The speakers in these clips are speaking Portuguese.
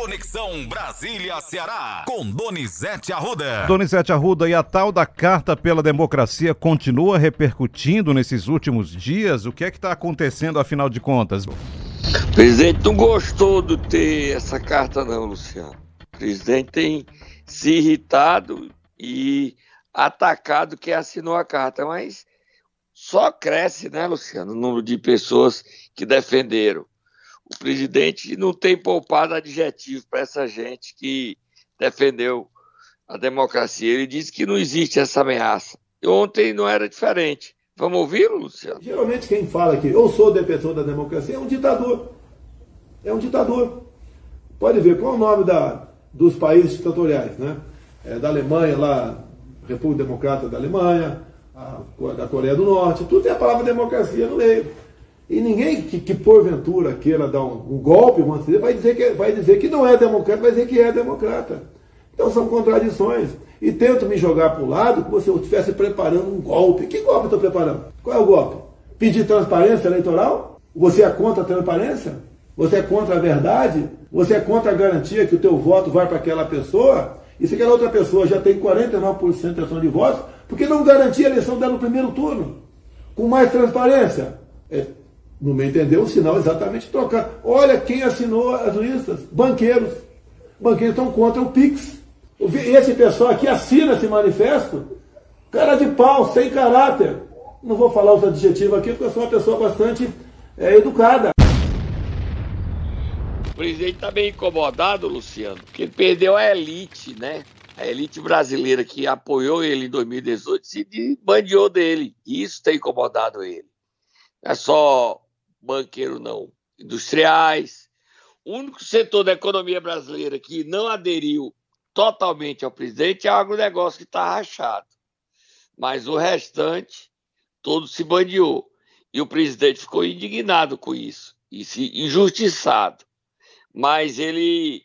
Conexão Brasília-Ceará, com Donizete Arruda. Donizete Arruda, e a tal da Carta pela Democracia continua repercutindo nesses últimos dias? O que é que está acontecendo, afinal de contas? O presidente não gostou de ter essa carta, não, Luciano. O presidente tem se irritado e atacado quem assinou a carta, mas só cresce, né, Luciano, o número de pessoas que defenderam o presidente não tem poupado adjetivo para essa gente que defendeu a democracia. Ele disse que não existe essa ameaça. E ontem não era diferente. Vamos ouvi-lo, Luciano? Geralmente quem fala que eu sou defensor da democracia é um ditador. É um ditador. Pode ver qual é o nome da, dos países ditatoriais, né? É, da Alemanha, lá, República Democrata da Alemanha, a, da Coreia do Norte, tudo tem a palavra democracia no meio. E ninguém que, que porventura queira dar um, um golpe, vamos dizer, vai dizer, que, vai dizer que não é democrata, vai dizer que é democrata. Então são contradições. E tento me jogar para o lado como se eu estivesse preparando um golpe. Que golpe estou preparando? Qual é o golpe? Pedir transparência eleitoral? Você é contra a transparência? Você é contra a verdade? Você é contra a garantia que o teu voto vai para aquela pessoa? E se aquela outra pessoa já tem 49% de intenção de votos, por que não garantir a eleição dela no primeiro turno? Com mais transparência? É, no meu entender, o sinal é exatamente trocar. Olha quem assinou as listas: banqueiros. Banqueiros estão contra o PIX. Esse pessoal aqui assina esse manifesto, cara de pau, sem caráter. Não vou falar os adjetivos aqui, porque eu sou uma pessoa bastante é, educada. O presidente está bem incomodado, Luciano, porque ele perdeu a elite, né? A elite brasileira que apoiou ele em 2018 se bandeou dele. E isso tem incomodado ele. Não é só banqueiro não, industriais. O único setor da economia brasileira que não aderiu totalmente ao presidente é o agronegócio que está rachado. Mas o restante, todo se bandeou. E o presidente ficou indignado com isso, e se injustiçado. Mas ele,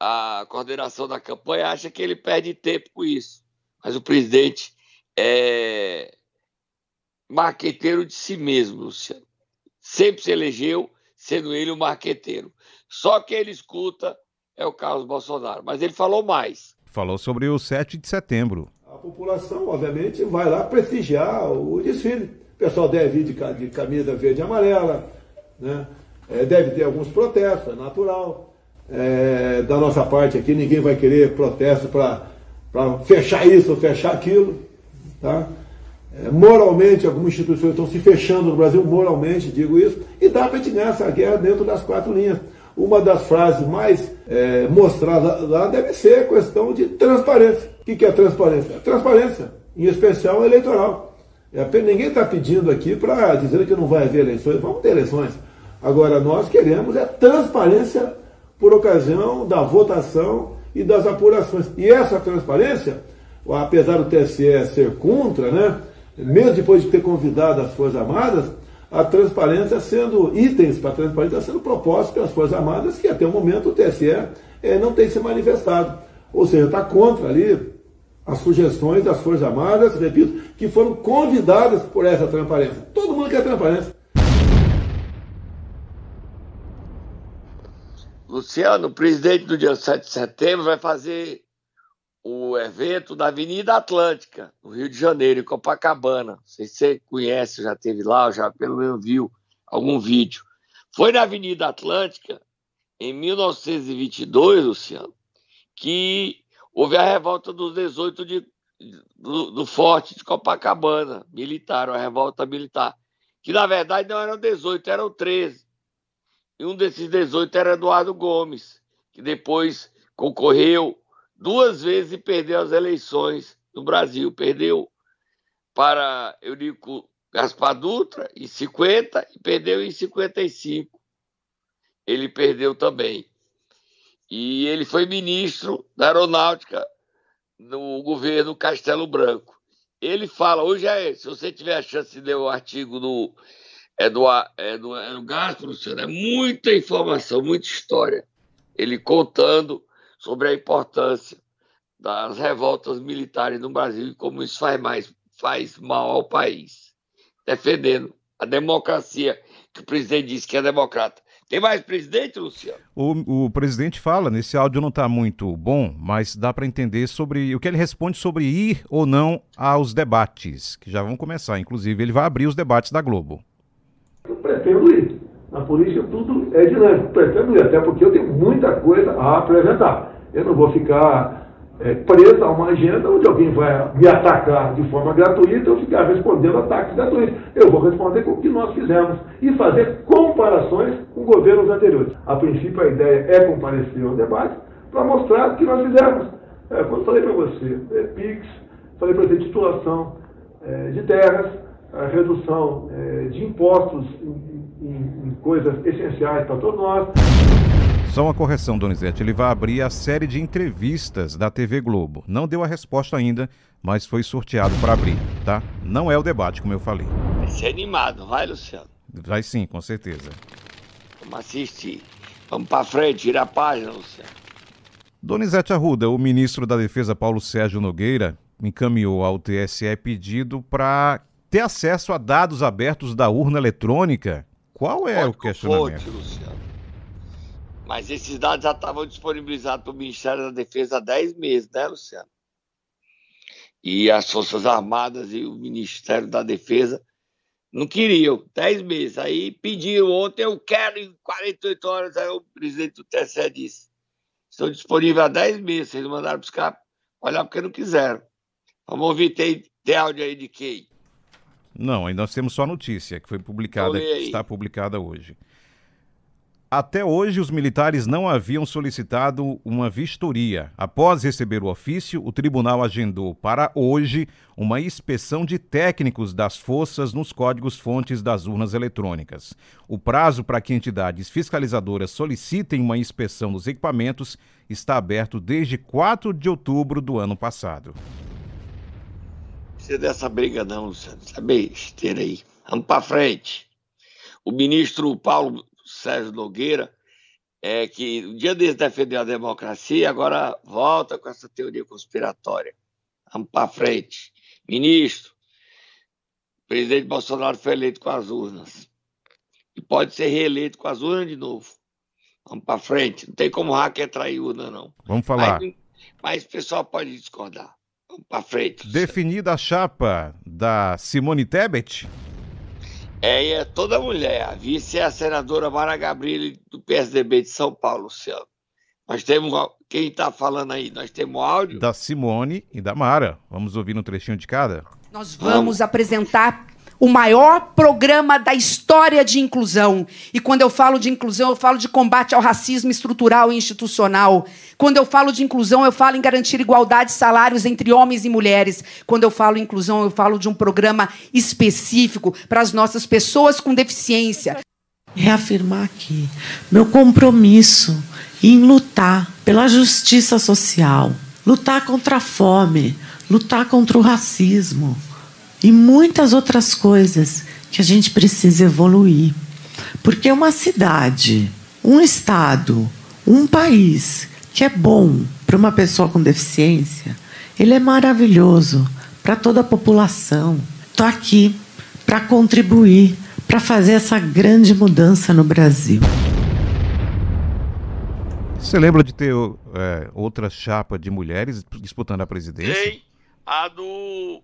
a coordenação da campanha acha que ele perde tempo com isso. Mas o presidente é marqueteiro de si mesmo, Luciano sempre se elegeu sendo ele o marqueteiro. Só quem ele escuta é o Carlos Bolsonaro. Mas ele falou mais. Falou sobre o 7 de setembro. A população, obviamente, vai lá prestigiar o desfile. O pessoal deve ir de, de camisa verde e amarela, né? É, deve ter alguns protestos, é natural. É, da nossa parte aqui, ninguém vai querer protesto para fechar isso ou fechar aquilo. Tá? É, moralmente, algumas instituições estão se fechando no Brasil, moralmente, digo isso, e dá para a gente ganhar essa guerra dentro das quatro linhas. Uma das frases mais é, mostradas lá deve ser a questão de transparência. O que, é transparência? Transparência, em especial eleitoral. É, ninguém está pedindo aqui para dizer que não vai haver eleições, vamos ter eleições. Agora, nós queremos é transparência por ocasião da votação e das apurações. E essa transparência, apesar do TSE ser contra, né? Mesmo depois de ter convidado as Forças Armadas, a transparência sendo, itens para a transparência sendo propostos pelas Forças Armadas, que até o momento o TSE é, não tem se manifestado. Ou seja, está contra ali as sugestões das Forças Armadas, repito, que foram convidadas por essa transparência. Todo mundo quer transparência. Luciano, presidente do dia 7 de setembro vai fazer o evento da Avenida Atlântica, no Rio de Janeiro, em Copacabana. Não sei se você conhece, já teve lá, já pelo menos viu algum vídeo. Foi na Avenida Atlântica, em 1922, Luciano, que houve a revolta dos 18 de, do, do Forte de Copacabana, militar, a revolta militar, que na verdade não eram 18, eram 13. E um desses 18 era Eduardo Gomes, que depois concorreu duas vezes e perdeu as eleições no Brasil. Perdeu para Eurico Gaspar Dutra em 50 e perdeu em 55. Ele perdeu também. E ele foi ministro da Aeronáutica no governo Castelo Branco. Ele fala, hoje é, se você tiver a chance de ler o artigo do Eduardo, Eduardo Gaspar, é muita informação, muita história. Ele contando sobre a importância das revoltas militares no Brasil e como isso faz mais faz mal ao país, defendendo a democracia que o presidente disse que é democrata. Tem mais presidente, Luciano? O, o presidente fala, nesse áudio não está muito bom, mas dá para entender sobre o que ele responde sobre ir ou não aos debates, que já vão começar. Inclusive, ele vai abrir os debates da Globo. Eu pretendo ir. Na política tudo é dinâmico. Pretendo ir, até porque eu tenho muita coisa a apresentar. Eu não vou ficar é, presa a uma agenda onde alguém vai me atacar de forma gratuita ou ficar respondendo ataques gratuitos. Eu vou responder com o que nós fizemos e fazer comparações com governos anteriores. A princípio, a ideia é comparecer ao debate para mostrar o que nós fizemos. É, quando falei para você, é, PIX, falei para você titulação é, de terras, redução é, de impostos em, em, em coisas essenciais para todos nós. Só uma correção, Donizete. Ele vai abrir a série de entrevistas da TV Globo. Não deu a resposta ainda, mas foi sorteado para abrir, tá? Não é o debate, como eu falei. Vai ser animado, vai, Luciano? Vai sim, com certeza. Vamos assistir. Vamos para frente, tira a página, Luciano. Donizete Arruda, o ministro da Defesa Paulo Sérgio Nogueira encaminhou ao TSE pedido para ter acesso a dados abertos da urna eletrônica. Qual é o questionamento? Fonte, Luciano. Mas esses dados já estavam disponibilizados para o Ministério da Defesa há 10 meses, né, Luciano? E as Forças Armadas e o Ministério da Defesa não queriam, 10 meses. Aí pediram ontem, eu quero em 48 horas. Aí o presidente do TSE disse: estão disponíveis há 10 meses. Vocês mandaram buscar, olhar porque não quiseram. Vamos ouvir, tem, tem áudio aí de quem? Não, ainda nós temos só a notícia que foi publicada, que está publicada hoje. Até hoje, os militares não haviam solicitado uma vistoria. Após receber o ofício, o tribunal agendou para hoje uma inspeção de técnicos das forças nos códigos-fontes das urnas eletrônicas. O prazo para que entidades fiscalizadoras solicitem uma inspeção dos equipamentos está aberto desde 4 de outubro do ano passado. Você dessa briga não, Luciano. Essa besteira aí. Vamos para frente. O ministro Paulo Sérgio Nogueira, é que um dia desde defendeu a democracia, agora volta com essa teoria conspiratória. Vamos para frente. Ministro, o presidente Bolsonaro foi eleito com as urnas. E pode ser reeleito com as urnas de novo. Vamos para frente. Não tem como hacker trair urna, não. Vamos falar. Mas, mas o pessoal pode discordar. Vamos para frente. Definida a chapa da Simone Tebet, é, é toda mulher. A vice é a senadora Mara Gabriel, do PSDB de São Paulo, Luciano. Nós temos. Quem está falando aí? Nós temos áudio? Da Simone e da Mara. Vamos ouvir um trechinho de cada? Nós vamos, vamos. apresentar o maior programa da história de inclusão. E quando eu falo de inclusão, eu falo de combate ao racismo estrutural e institucional. Quando eu falo de inclusão, eu falo em garantir igualdade de salários entre homens e mulheres. Quando eu falo inclusão, eu falo de um programa específico para as nossas pessoas com deficiência. Reafirmar aqui meu compromisso em lutar pela justiça social, lutar contra a fome, lutar contra o racismo e muitas outras coisas que a gente precisa evoluir. Porque uma cidade, um estado, um país que é bom para uma pessoa com deficiência, ele é maravilhoso para toda a população. Estou aqui para contribuir, para fazer essa grande mudança no Brasil. Você lembra de ter é, outra chapa de mulheres disputando a presidência? Tem a do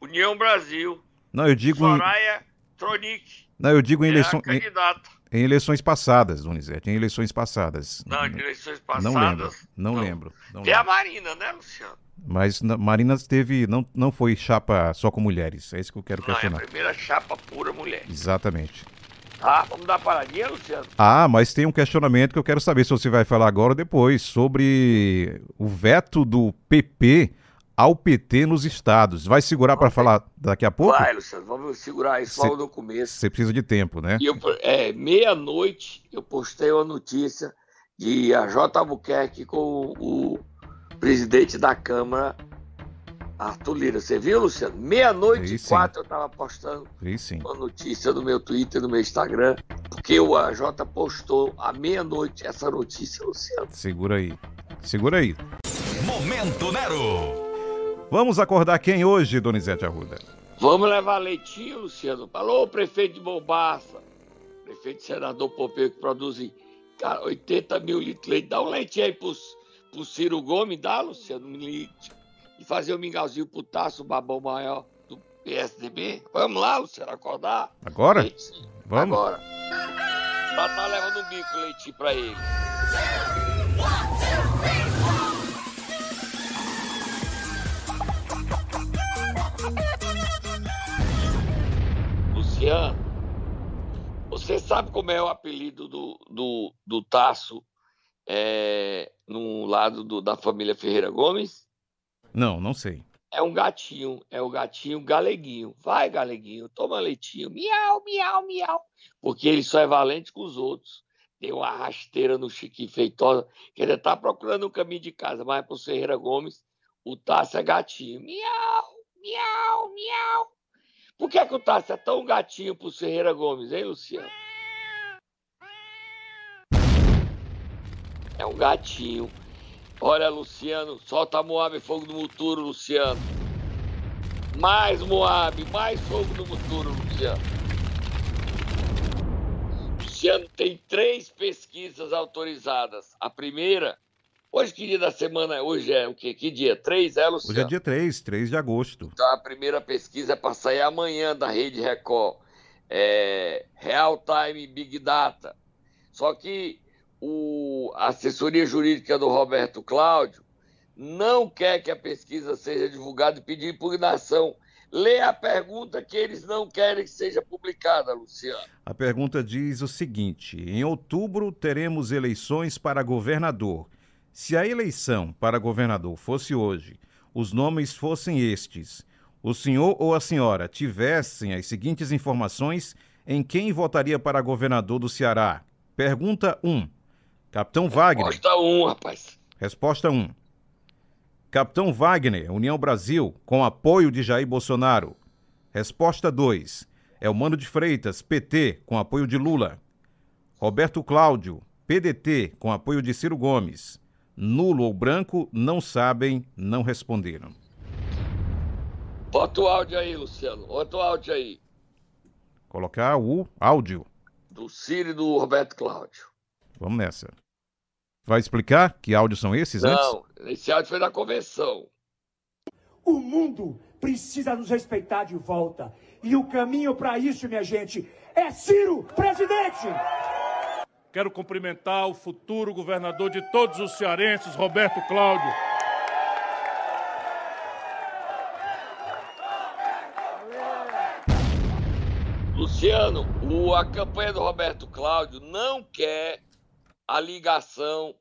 União Brasil. Não, eu digo. Soraya Tronic. Não, eu digo em, é eleições, em, em, eleições passadas, Donizete. Em eleições passadas. Não, em eleições passadas. Não lembro. Não, não. lembro. Não Tem lembro. a Marina, né, Luciano? Mas Marina teve. Não, não foi chapa só com mulheres. É isso que eu quero questionar. Não, é a primeira chapa pura mulher. Exatamente. Ah, vamos dar paradinha, Luciano? Ah, mas tem um questionamento que eu quero saber se você vai falar agora ou depois sobre o veto do PP ao PT nos estados. Vai segurar para falar daqui a pouco? Vai, Luciano, vamos segurar isso logo no começo. Você precisa de tempo, né? Eu, é, meia-noite eu postei uma notícia de a J. Albuquerque com o presidente da Câmara, Arthur Lira. Você viu, Luciano? Meia-noite e quatro eu estava postando uma notícia no meu Twitter, no meu Instagram, porque o AJ postou à meia-noite essa notícia, Luciano. Segura aí. Segura aí. Momento Nero. Vamos acordar quem hoje, Donizete Arruda? Vamos levar leitinho, Luciano. Falou, prefeito de Bombaça. prefeito senador Pompeu, que produz cara, 80 mil litros de leite. Dá um leite aí pro, pro Ciro Gomes, dá, Luciano, um leite. E fazer um mingauzinho pro Taço, o babão maior do PSDB. Vamos lá, Luciano, acordar? Agora? Vamos. Agora. Tá levando um bico leitinho pra ele. Luciano, você sabe como é o apelido do, do, do Tasso é, no lado do, da família Ferreira Gomes? Não, não sei. É um gatinho, é o gatinho galeguinho. Vai, galeguinho, toma leitinho. Miau, miau, miau. Porque ele só é valente com os outros. Tem uma rasteira no Chiquinho Feitosa, que ele tá procurando um caminho de casa, mas pro Ferreira Gomes, o Tasso é gatinho. Miau, miau, miau. Por que, que o Tasso é tão gatinho pro Ferreira Gomes, hein, Luciano? É um gatinho. Olha, Luciano, solta Moab fogo no muturo, Luciano. Mais Moab, mais fogo no muturo, Luciano. Luciano tem três pesquisas autorizadas. A primeira, hoje que dia da semana? Hoje é o quê? Que dia? Três, é, Luciano? Hoje é dia 3, 3 de agosto. Então a primeira pesquisa é para sair amanhã da Rede Record. É Real Time Big Data. Só que o, a assessoria jurídica do Roberto Cláudio não quer que a pesquisa seja divulgada e pedir impugnação. Lê a pergunta que eles não querem que seja publicada, Luciano. A pergunta diz o seguinte: em outubro teremos eleições para governador. Se a eleição para governador fosse hoje, os nomes fossem estes, o senhor ou a senhora tivessem as seguintes informações, em quem votaria para governador do Ceará? Pergunta 1. Capitão Wagner. Resposta 1, rapaz. Resposta 1. Capitão Wagner, União Brasil, com apoio de Jair Bolsonaro. Resposta 2. Elmano de Freitas, PT, com apoio de Lula. Roberto Cláudio, PDT, com apoio de Ciro Gomes. Nulo ou branco, não sabem, não responderam. Bota o áudio aí, Luciano. Bota o áudio aí. Colocar o áudio. Do Ciro e do Roberto Cláudio. Vamos nessa. Vai explicar que áudios são esses Não, antes? esse áudio foi da convenção. O mundo precisa nos respeitar de volta. E o caminho para isso, minha gente, é Ciro, presidente! Quero cumprimentar o futuro governador de todos os cearenses, Roberto Cláudio. Luciano, o, a campanha do Roberto Cláudio não quer a ligação,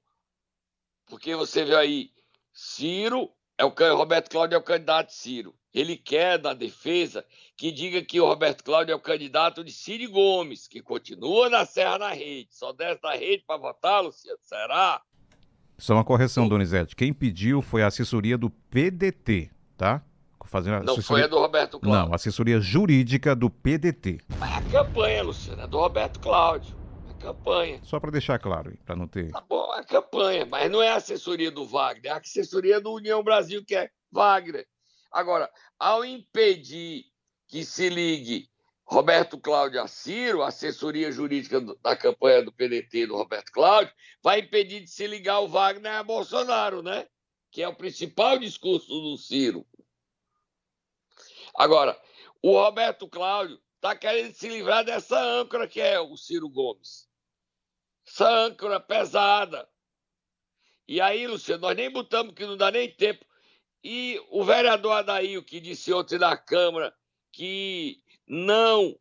porque você vê aí, Ciro é o Roberto Cláudio é o candidato Ciro. Ele quer da defesa que diga que o Roberto Cláudio é o candidato de Ciro Gomes, que continua na Serra na rede. Só desce da rede para votar, Luciano? Será? Só uma correção, Donizete. Quem pediu foi a assessoria do PDT, tá? Fazendo Não assessoria... foi a do Roberto Cláudio. Não, assessoria jurídica do PDT. Mas é a campanha, Luciano, é do Roberto Cláudio. A campanha. Só para deixar claro, para não ter. Tá bom, a campanha, mas não é a assessoria do Wagner, é a assessoria do União Brasil, que é Wagner. Agora, ao impedir que se ligue Roberto Cláudio a Ciro, assessoria jurídica da campanha do PDT do Roberto Cláudio, vai impedir de se ligar o Wagner a Bolsonaro, né? Que é o principal discurso do Ciro. Agora, o Roberto Cláudio está querendo se livrar dessa âncora que é o Ciro Gomes. Essa âncora pesada. E aí, Luciano, nós nem botamos que não dá nem tempo. E o vereador Adair, que disse ontem na Câmara que não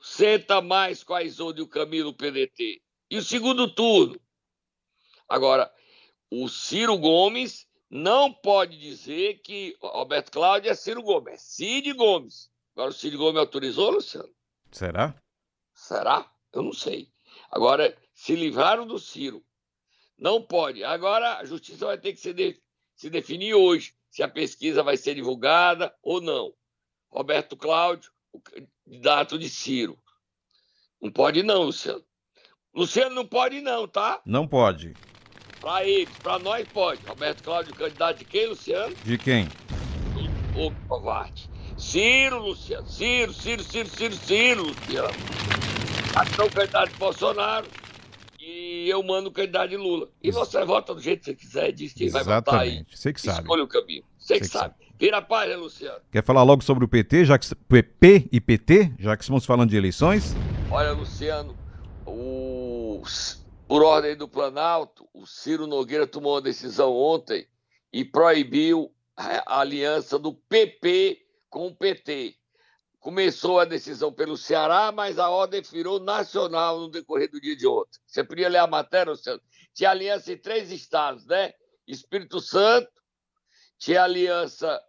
senta mais com a Isolde e o Camilo PDT. E o segundo turno. Agora, o Ciro Gomes não pode dizer que Roberto Cláudio é Ciro Gomes, é Cid Gomes. Agora o Cid Gomes autorizou, Luciano? Será? Será? Eu não sei. Agora, se livraram do Ciro. Não pode. Agora a justiça vai ter que se, de, se definir hoje se a pesquisa vai ser divulgada ou não. Roberto Cláudio, o candidato de Ciro. Não pode não, Luciano. Luciano não pode não, tá? Não pode. Para eles, para nós pode. Roberto Cláudio, candidato de quem, Luciano? De quem? O covarde. Ciro, Luciano. Ciro, Ciro, Ciro, Ciro, Ciro, Luciano. É o candidato de Bolsonaro e eu mando o candidato de Lula. E você vota do jeito que você quiser, diz que vai votar aí. Você que sabe. Escolha o caminho. Você que, que sabe. sabe. Vira a página, Luciano. Quer falar logo sobre o PT, já que PP e PT, já que estamos falando de eleições? Olha, Luciano, o... por ordem do Planalto, o Ciro Nogueira tomou uma decisão ontem e proibiu a aliança do PP com o PT. Começou a decisão pelo Ceará, mas a ordem virou nacional no decorrer do dia de ontem. Você podia ler a matéria, Luciano? Tinha aliança em três estados, né? Espírito Santo, tinha aliança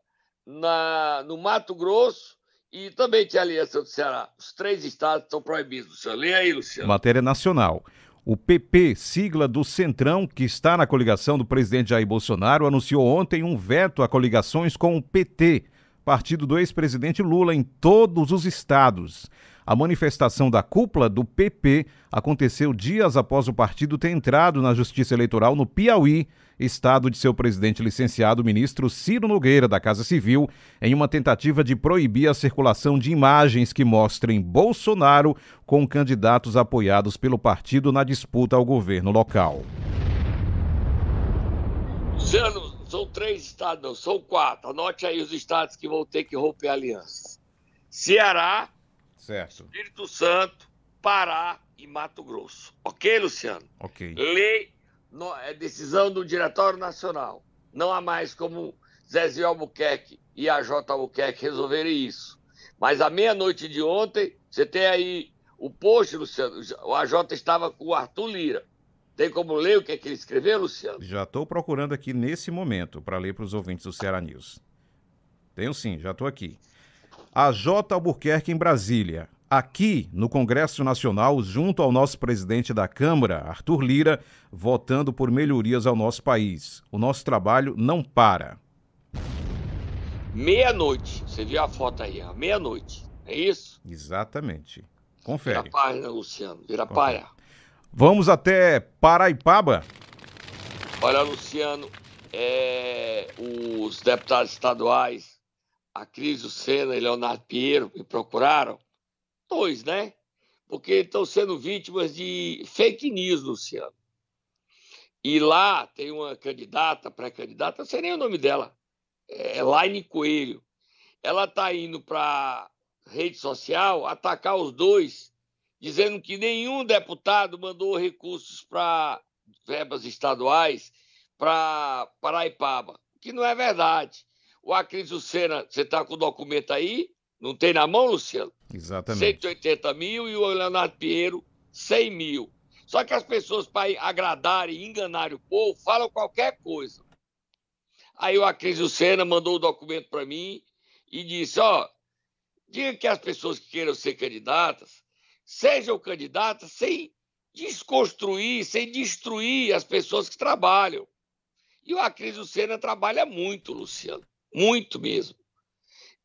na, no Mato Grosso e também tinha aliança do Ceará. Os três estados estão proibidos, Luciano. Lê aí, Luciano. Matéria nacional. O PP, sigla do Centrão, que está na coligação do presidente Jair Bolsonaro, anunciou ontem um veto a coligações com o PT, partido do ex-presidente Lula, em todos os estados. A manifestação da cúpula do PP aconteceu dias após o partido ter entrado na Justiça Eleitoral no Piauí, estado de seu presidente licenciado ministro Ciro Nogueira da Casa Civil, em uma tentativa de proibir a circulação de imagens que mostrem Bolsonaro com candidatos apoiados pelo partido na disputa ao governo local. Luciano, são três estados, não, são quatro. Anote aí os estados que vão ter que romper alianças: Ceará, certo. Espírito Santo, Pará e Mato Grosso. Ok, Luciano? Ok. Lei, no, é decisão do Diretório Nacional. Não há mais como Zezinho Albuquerque e a J. Albuquerque resolverem isso. Mas à meia-noite de ontem, você tem aí o post, Luciano. O AJ estava com o Arthur Lira. Tem como ler o que, é que ele escreveu, Luciano? Já estou procurando aqui nesse momento para ler para os ouvintes do Ceará News. Tenho sim, já estou aqui. A J. Albuquerque em Brasília. Aqui no Congresso Nacional, junto ao nosso presidente da Câmara, Arthur Lira, votando por melhorias ao nosso país. O nosso trabalho não para. Meia-noite. Você viu a foto aí, meia-noite. É isso? Exatamente. Confere. Vira a página, Luciano. Vira a página. Vamos até Paraipaba. Olha, Luciano, é, os deputados estaduais, a Cris Senna e Leonardo Pinheiro, me procuraram. Dois, né? Porque estão sendo vítimas de fake news, Luciano. E lá tem uma candidata, pré-candidata, não sei nem o nome dela, é Laine Coelho. Ela está indo para rede social atacar os dois dizendo que nenhum deputado mandou recursos para verbas estaduais para Paraipaba, que não é verdade. O Acris Lucena, você está com o documento aí? Não tem na mão, Luciano? Exatamente. 180 mil e o Leonardo Pinheiro, 100 mil. Só que as pessoas, para agradarem e enganarem o povo, falam qualquer coisa. Aí o Acris Lucena mandou o documento para mim e disse: ó, diga que as pessoas que queiram ser candidatas sejam candidatas sem desconstruir, sem destruir as pessoas que trabalham. E o Acris Lucena trabalha muito, Luciano, muito mesmo.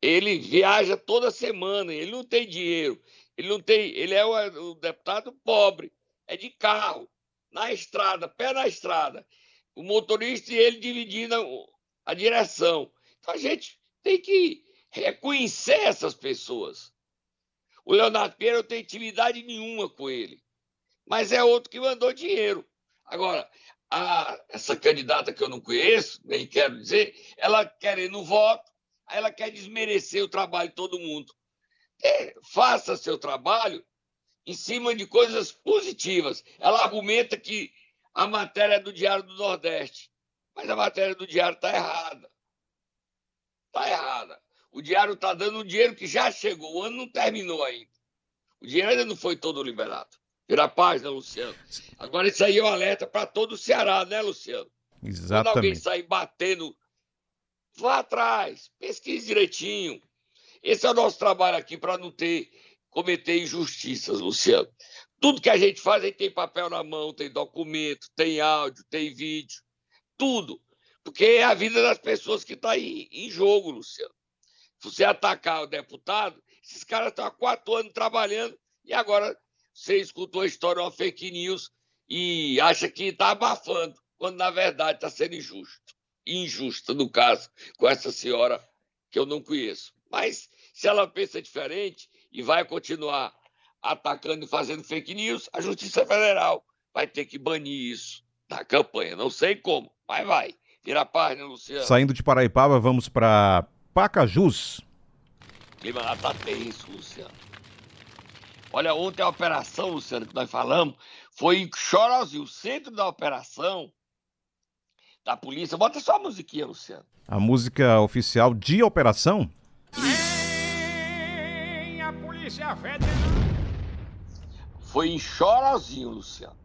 Ele viaja toda semana, ele não tem dinheiro, ele não tem, ele é o, o deputado pobre, é de carro, na estrada, pé na estrada. O motorista e ele dividindo a direção. Então a gente tem que reconhecer essas pessoas. O Leonardo Pinheiro não tem intimidade nenhuma com ele. Mas é outro que mandou dinheiro. Agora, a, essa candidata que eu não conheço, nem quero dizer, ela quer ir no voto, ela quer desmerecer o trabalho de todo mundo. É, faça seu trabalho em cima de coisas positivas. Ela argumenta que a matéria é do Diário do Nordeste, mas a matéria do Diário está errada. Está errada. O diário está dando um dinheiro que já chegou, o ano não terminou ainda. O dinheiro ainda não foi todo liberado. Vira a página, Luciano. Agora isso aí é um alerta para todo o Ceará, né, Luciano? Exatamente. Quando alguém sair batendo, vá atrás, pesquise direitinho. Esse é o nosso trabalho aqui para não ter cometer injustiças, Luciano. Tudo que a gente faz, a gente tem papel na mão, tem documento, tem áudio, tem vídeo, tudo. Porque é a vida das pessoas que está aí em jogo, Luciano você atacar o deputado, esses caras estão há quatro anos trabalhando e agora você escutou a história, uma fake news e acha que está abafando, quando na verdade está sendo injusto. Injusta, no caso, com essa senhora que eu não conheço. Mas se ela pensa diferente e vai continuar atacando e fazendo fake news, a Justiça Federal vai ter que banir isso da campanha. Não sei como, mas vai. Vira a página, Luciano. Saindo de Paraipaba, vamos para Pacajus. clima lá tá tenso, Luciano. Olha, ontem a operação, Luciano, que nós falamos, foi em Chorozinho, o centro da operação da polícia. Bota só a musiquinha, Luciano. A música oficial de operação? Vem a Polícia Federal. Foi em Chorozinho, Luciano.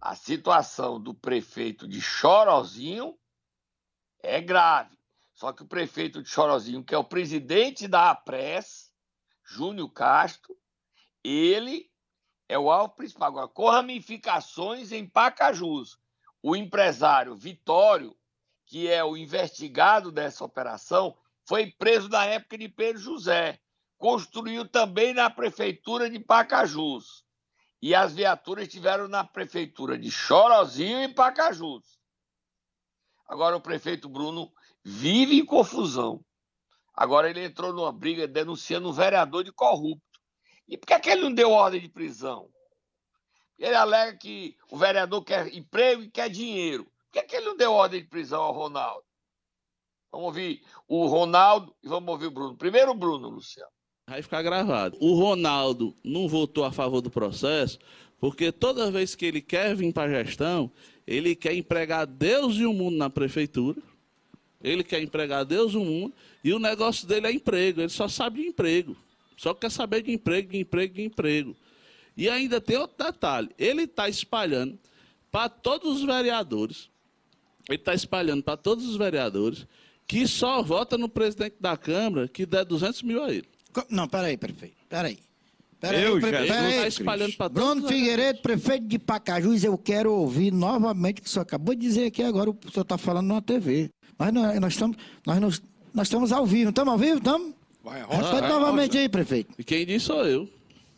A situação do prefeito de Chorozinho é grave. Só que o prefeito de Chorozinho, que é o presidente da APRES, Júnior Castro, ele é o alvo principal. Agora, com ramificações em Pacajus. O empresário Vitório, que é o investigado dessa operação, foi preso na época de Pedro José. Construiu também na prefeitura de Pacajus. E as viaturas estiveram na prefeitura de Chorozinho e Pacajus. Agora o prefeito Bruno vive em confusão. Agora ele entrou numa briga denunciando um vereador de corrupto. E por que, é que ele não deu ordem de prisão? Ele alega que o vereador quer emprego e quer dinheiro. Por que, é que ele não deu ordem de prisão ao Ronaldo? Vamos ouvir o Ronaldo e vamos ouvir o Bruno. Primeiro o Bruno, Luciano. Vai ficar gravado. O Ronaldo não votou a favor do processo porque toda vez que ele quer vir para a gestão, ele quer empregar Deus e o mundo na prefeitura. Ele quer empregar Deus o mundo. E o negócio dele é emprego. Ele só sabe de emprego. Só quer saber de emprego, de emprego, de emprego. E ainda tem outro detalhe: ele está espalhando para todos os vereadores, ele está espalhando para todos os vereadores que só vota no presidente da Câmara que der 200 mil a ele. Não, peraí, prefeito, peraí. Peraí, eu, pre... peraí, peraí, tá espalhando para Bruno Figueiredo, prefeito de Pacajus, eu quero ouvir novamente o que o senhor acabou de dizer aqui agora, o senhor está falando numa TV. Nós, nós, estamos, nós, nós, nós estamos ao vivo, estamos ao vivo? Estamos? Vai, Repete novamente aí, prefeito. E quem disse sou eu.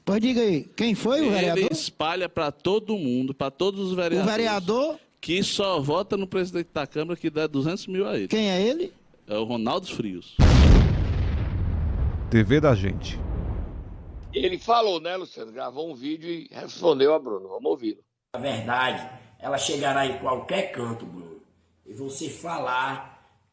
Pois diga aí, quem foi o Ele vereador? Ele espalha para todo mundo, para todos os vereadores. O vereador? Que só vota no presidente da Câmara que dá 200 mil a ele. Quem é ele? É o Ronaldo Frios. TV da gente. Ele falou, né, Luciano? Gravou um vídeo e respondeu a Bruno. Vamos ouvi-lo. A verdade, ela chegará em qualquer canto, Bruno. E você falar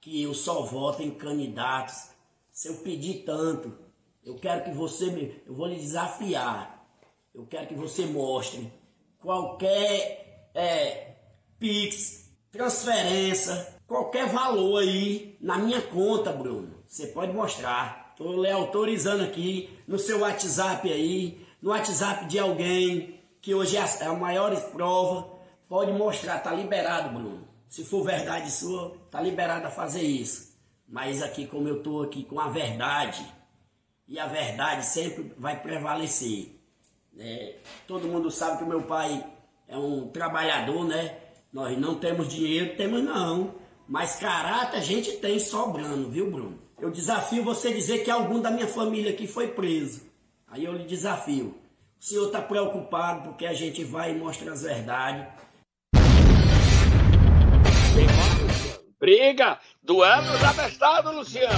que eu só voto em candidatos. Se eu pedir tanto, eu quero que você me. Eu vou lhe desafiar. Eu quero que você mostre qualquer é, Pix, transferência, qualquer valor aí na minha conta, Bruno. Você pode mostrar. Estou lhe autorizando aqui no seu WhatsApp aí, no WhatsApp de alguém que hoje é a maior prova. Pode mostrar, tá liberado, Bruno. Se for verdade sua, tá liberado a fazer isso. Mas aqui, como eu tô aqui com a verdade, e a verdade sempre vai prevalecer. Né? Todo mundo sabe que meu pai é um trabalhador, né? Nós não temos dinheiro, temos não. Mas caráter a gente tem sobrando, viu, Bruno? Eu desafio você dizer que algum da minha família aqui foi preso. Aí eu lhe desafio. O senhor está preocupado porque a gente vai e mostra as verdades. Briga! Duelo já abestado, Luciano!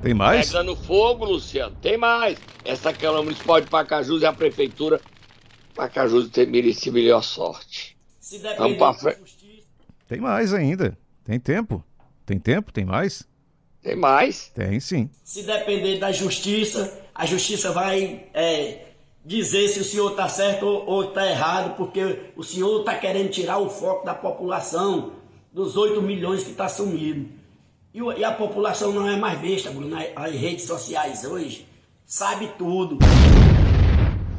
Tem mais? Pegando fogo, Luciano. Tem mais. Essa Câmara Municipal de Pacajus e a Prefeitura. Pacajus tem merecido melhor sorte. Se Vamos pra frente. Tem mais ainda. Tem tempo. Tem tempo? Tem mais? Tem mais. Tem sim. Se depender da justiça, a justiça vai é, dizer se o senhor está certo ou está errado, porque o senhor está querendo tirar o foco da população, dos 8 milhões que está sumido. E, e, a população não é mais besta, Bruno. As redes sociais hoje sabe tudo.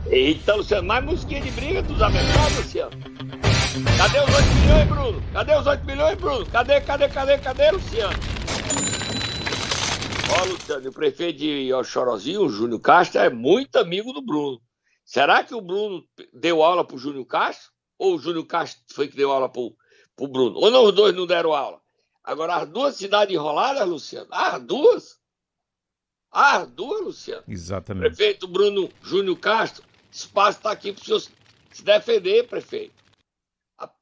Eita, Luciano, mais musiquinha de briga dos americanos, Luciano. Cadê os 8 milhões, Bruno? Cadê os 8 milhões, Bruno? Cadê, cadê, cadê, cadê, Luciano? Ó, Luciano, o prefeito de Oxorozinho, o Júnior Castro, é muito amigo do Bruno. Será que o Bruno deu aula pro Júnior Castro? Ou o Júnior Castro foi que deu aula pro, pro Bruno? Ou não, os dois não deram aula? Agora, as duas cidades enroladas, Luciano, as duas? As duas, Luciano? Exatamente. Prefeito Bruno Júnior Castro, espaço está aqui para o senhor se defender, prefeito.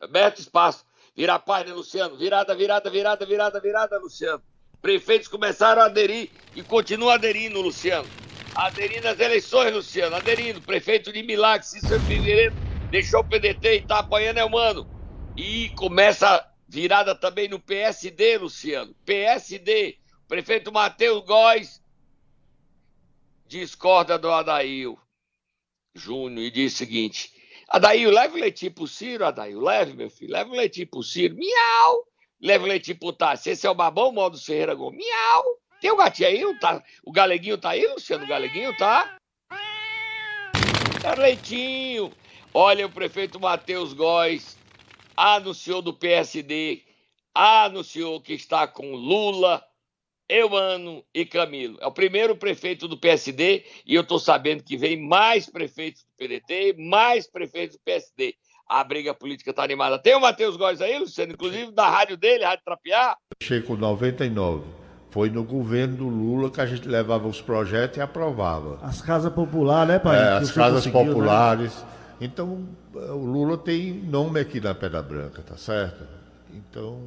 Aberto espaço. Vira a página, Luciano. Virada, virada, virada, virada, virada, Luciano. Prefeitos começaram a aderir e continuam aderindo, Luciano. Aderindo às eleições, Luciano. Aderindo. Prefeito de Milagre, Cícero Figueiredo, deixou o PDT e tá apanhando é humano. E começa virada também no PSD, Luciano. PSD. Prefeito Matheus Góes discorda do Adail Júnior e diz o seguinte: Adail, leve o leitinho pro Ciro, Adail. Leve, meu filho. Leve o leitinho pro Ciro. Miau. Leve o leitinho pro Tassi. Esse é o babão, modo Ferreira Gomes. Miau. Tem o gatinho aí? Tá, o galeguinho tá aí, Luciano? O galeguinho tá? Tá leitinho. Olha, o prefeito Matheus Góes anunciou do PSD, anunciou que está com Lula, Euano e Camilo. É o primeiro prefeito do PSD e eu estou sabendo que vem mais prefeitos do PDT, mais prefeitos do PSD. A briga política está animada. Tem o Matheus Góes aí, Luciano, inclusive da rádio dele, Rádio Trapiá. Cheguei com 99. Foi no governo do Lula que a gente levava os projetos e aprovava. As casas populares, né, pai? É, as casas né? populares. Né? Então, o Lula tem nome aqui na Pedra Branca, tá certo? Então,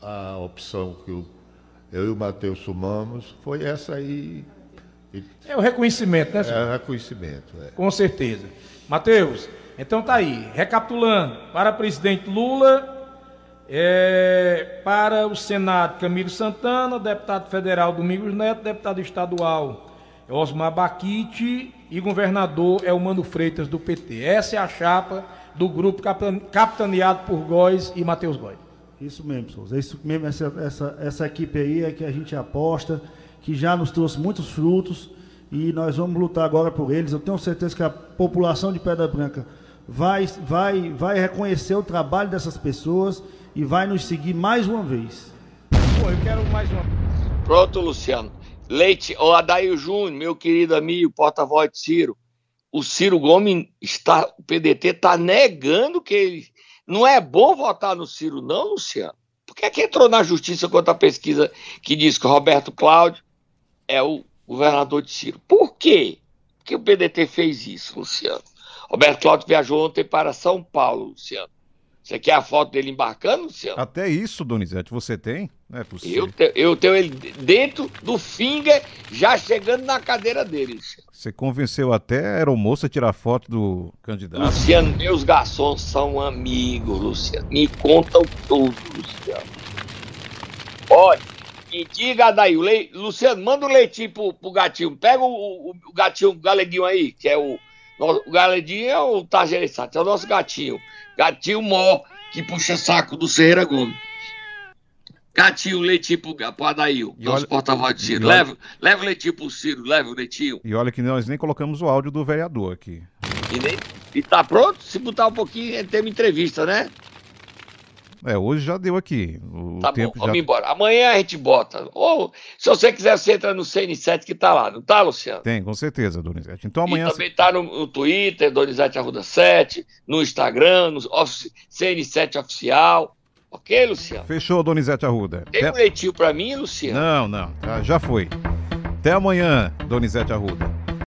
a opção que eu, eu e o Matheus sumamos foi essa aí. É o reconhecimento, né, senhor? É o reconhecimento, é. Com certeza. Matheus, então tá aí. Recapitulando, para presidente Lula, é, para o Senado, Camilo Santana, deputado federal Domingos Neto, deputado estadual Osmar Baquite e governador é o Mano Freitas do PT. Essa é a chapa do grupo capitaneado por Góes e Matheus Góes. Isso mesmo, Souza. Isso mesmo, essa, essa, essa equipe aí é que a gente aposta, que já nos trouxe muitos frutos e nós vamos lutar agora por eles. Eu tenho certeza que a população de Pedra Branca vai, vai, vai reconhecer o trabalho dessas pessoas e vai nos seguir mais uma vez. Pô, eu quero mais uma. Pronto, Luciano. Leite, o Adair Júnior, meu querido amigo, porta-voz de Ciro, o Ciro Gomes está, o PDT está negando que ele. Não é bom votar no Ciro, não, Luciano? Por que, é que entrou na justiça contra a pesquisa que diz que o Roberto Cláudio é o governador de Ciro? Por quê? Por que o PDT fez isso, Luciano? Roberto Cláudio viajou ontem para São Paulo, Luciano. Você quer a foto dele embarcando, Luciano? Até isso, Donizete, você tem? Não é possível. Eu, te, eu tenho ele dentro do finger, já chegando na cadeira dele, Luciano. Você convenceu até a aeromoça a tirar foto do candidato? Luciano, meus garçons são amigos, Luciano. Me contam tudo, Luciano. Olha, e diga daí, o Le... Luciano, manda o leitinho pro, pro gatinho. Pega o, o, o gatinho, o galeguinho aí, que é o. O galeguinho é o Tajerissat, é o nosso gatinho. Gatinho Mó, que puxa saco do Serra Gomes. Gatinho, leitinho pro, pro Adail, nosso porta-voz de Ciro. Leva, leva o leitinho pro Ciro, leva o leitinho. E olha que nós nem colocamos o áudio do vereador aqui. E, nem, e tá pronto? Se botar um pouquinho, tem uma entrevista, né? É, hoje já deu aqui. O tá tempo bom, vamos já... embora. Amanhã a gente bota. Ou, se você quiser, você entra no CN7 que tá lá, não tá, Luciano? Tem, com certeza, Donizete. Então amanhã. E também tá no, no Twitter, Donizete Arruda 7, no Instagram, no CN7 Oficial. Ok, Luciano? Fechou, Donizete Arruda. Tem Até... um leitinho pra mim, Luciano? Não, não. Já foi. Até amanhã, Donizete Arruda.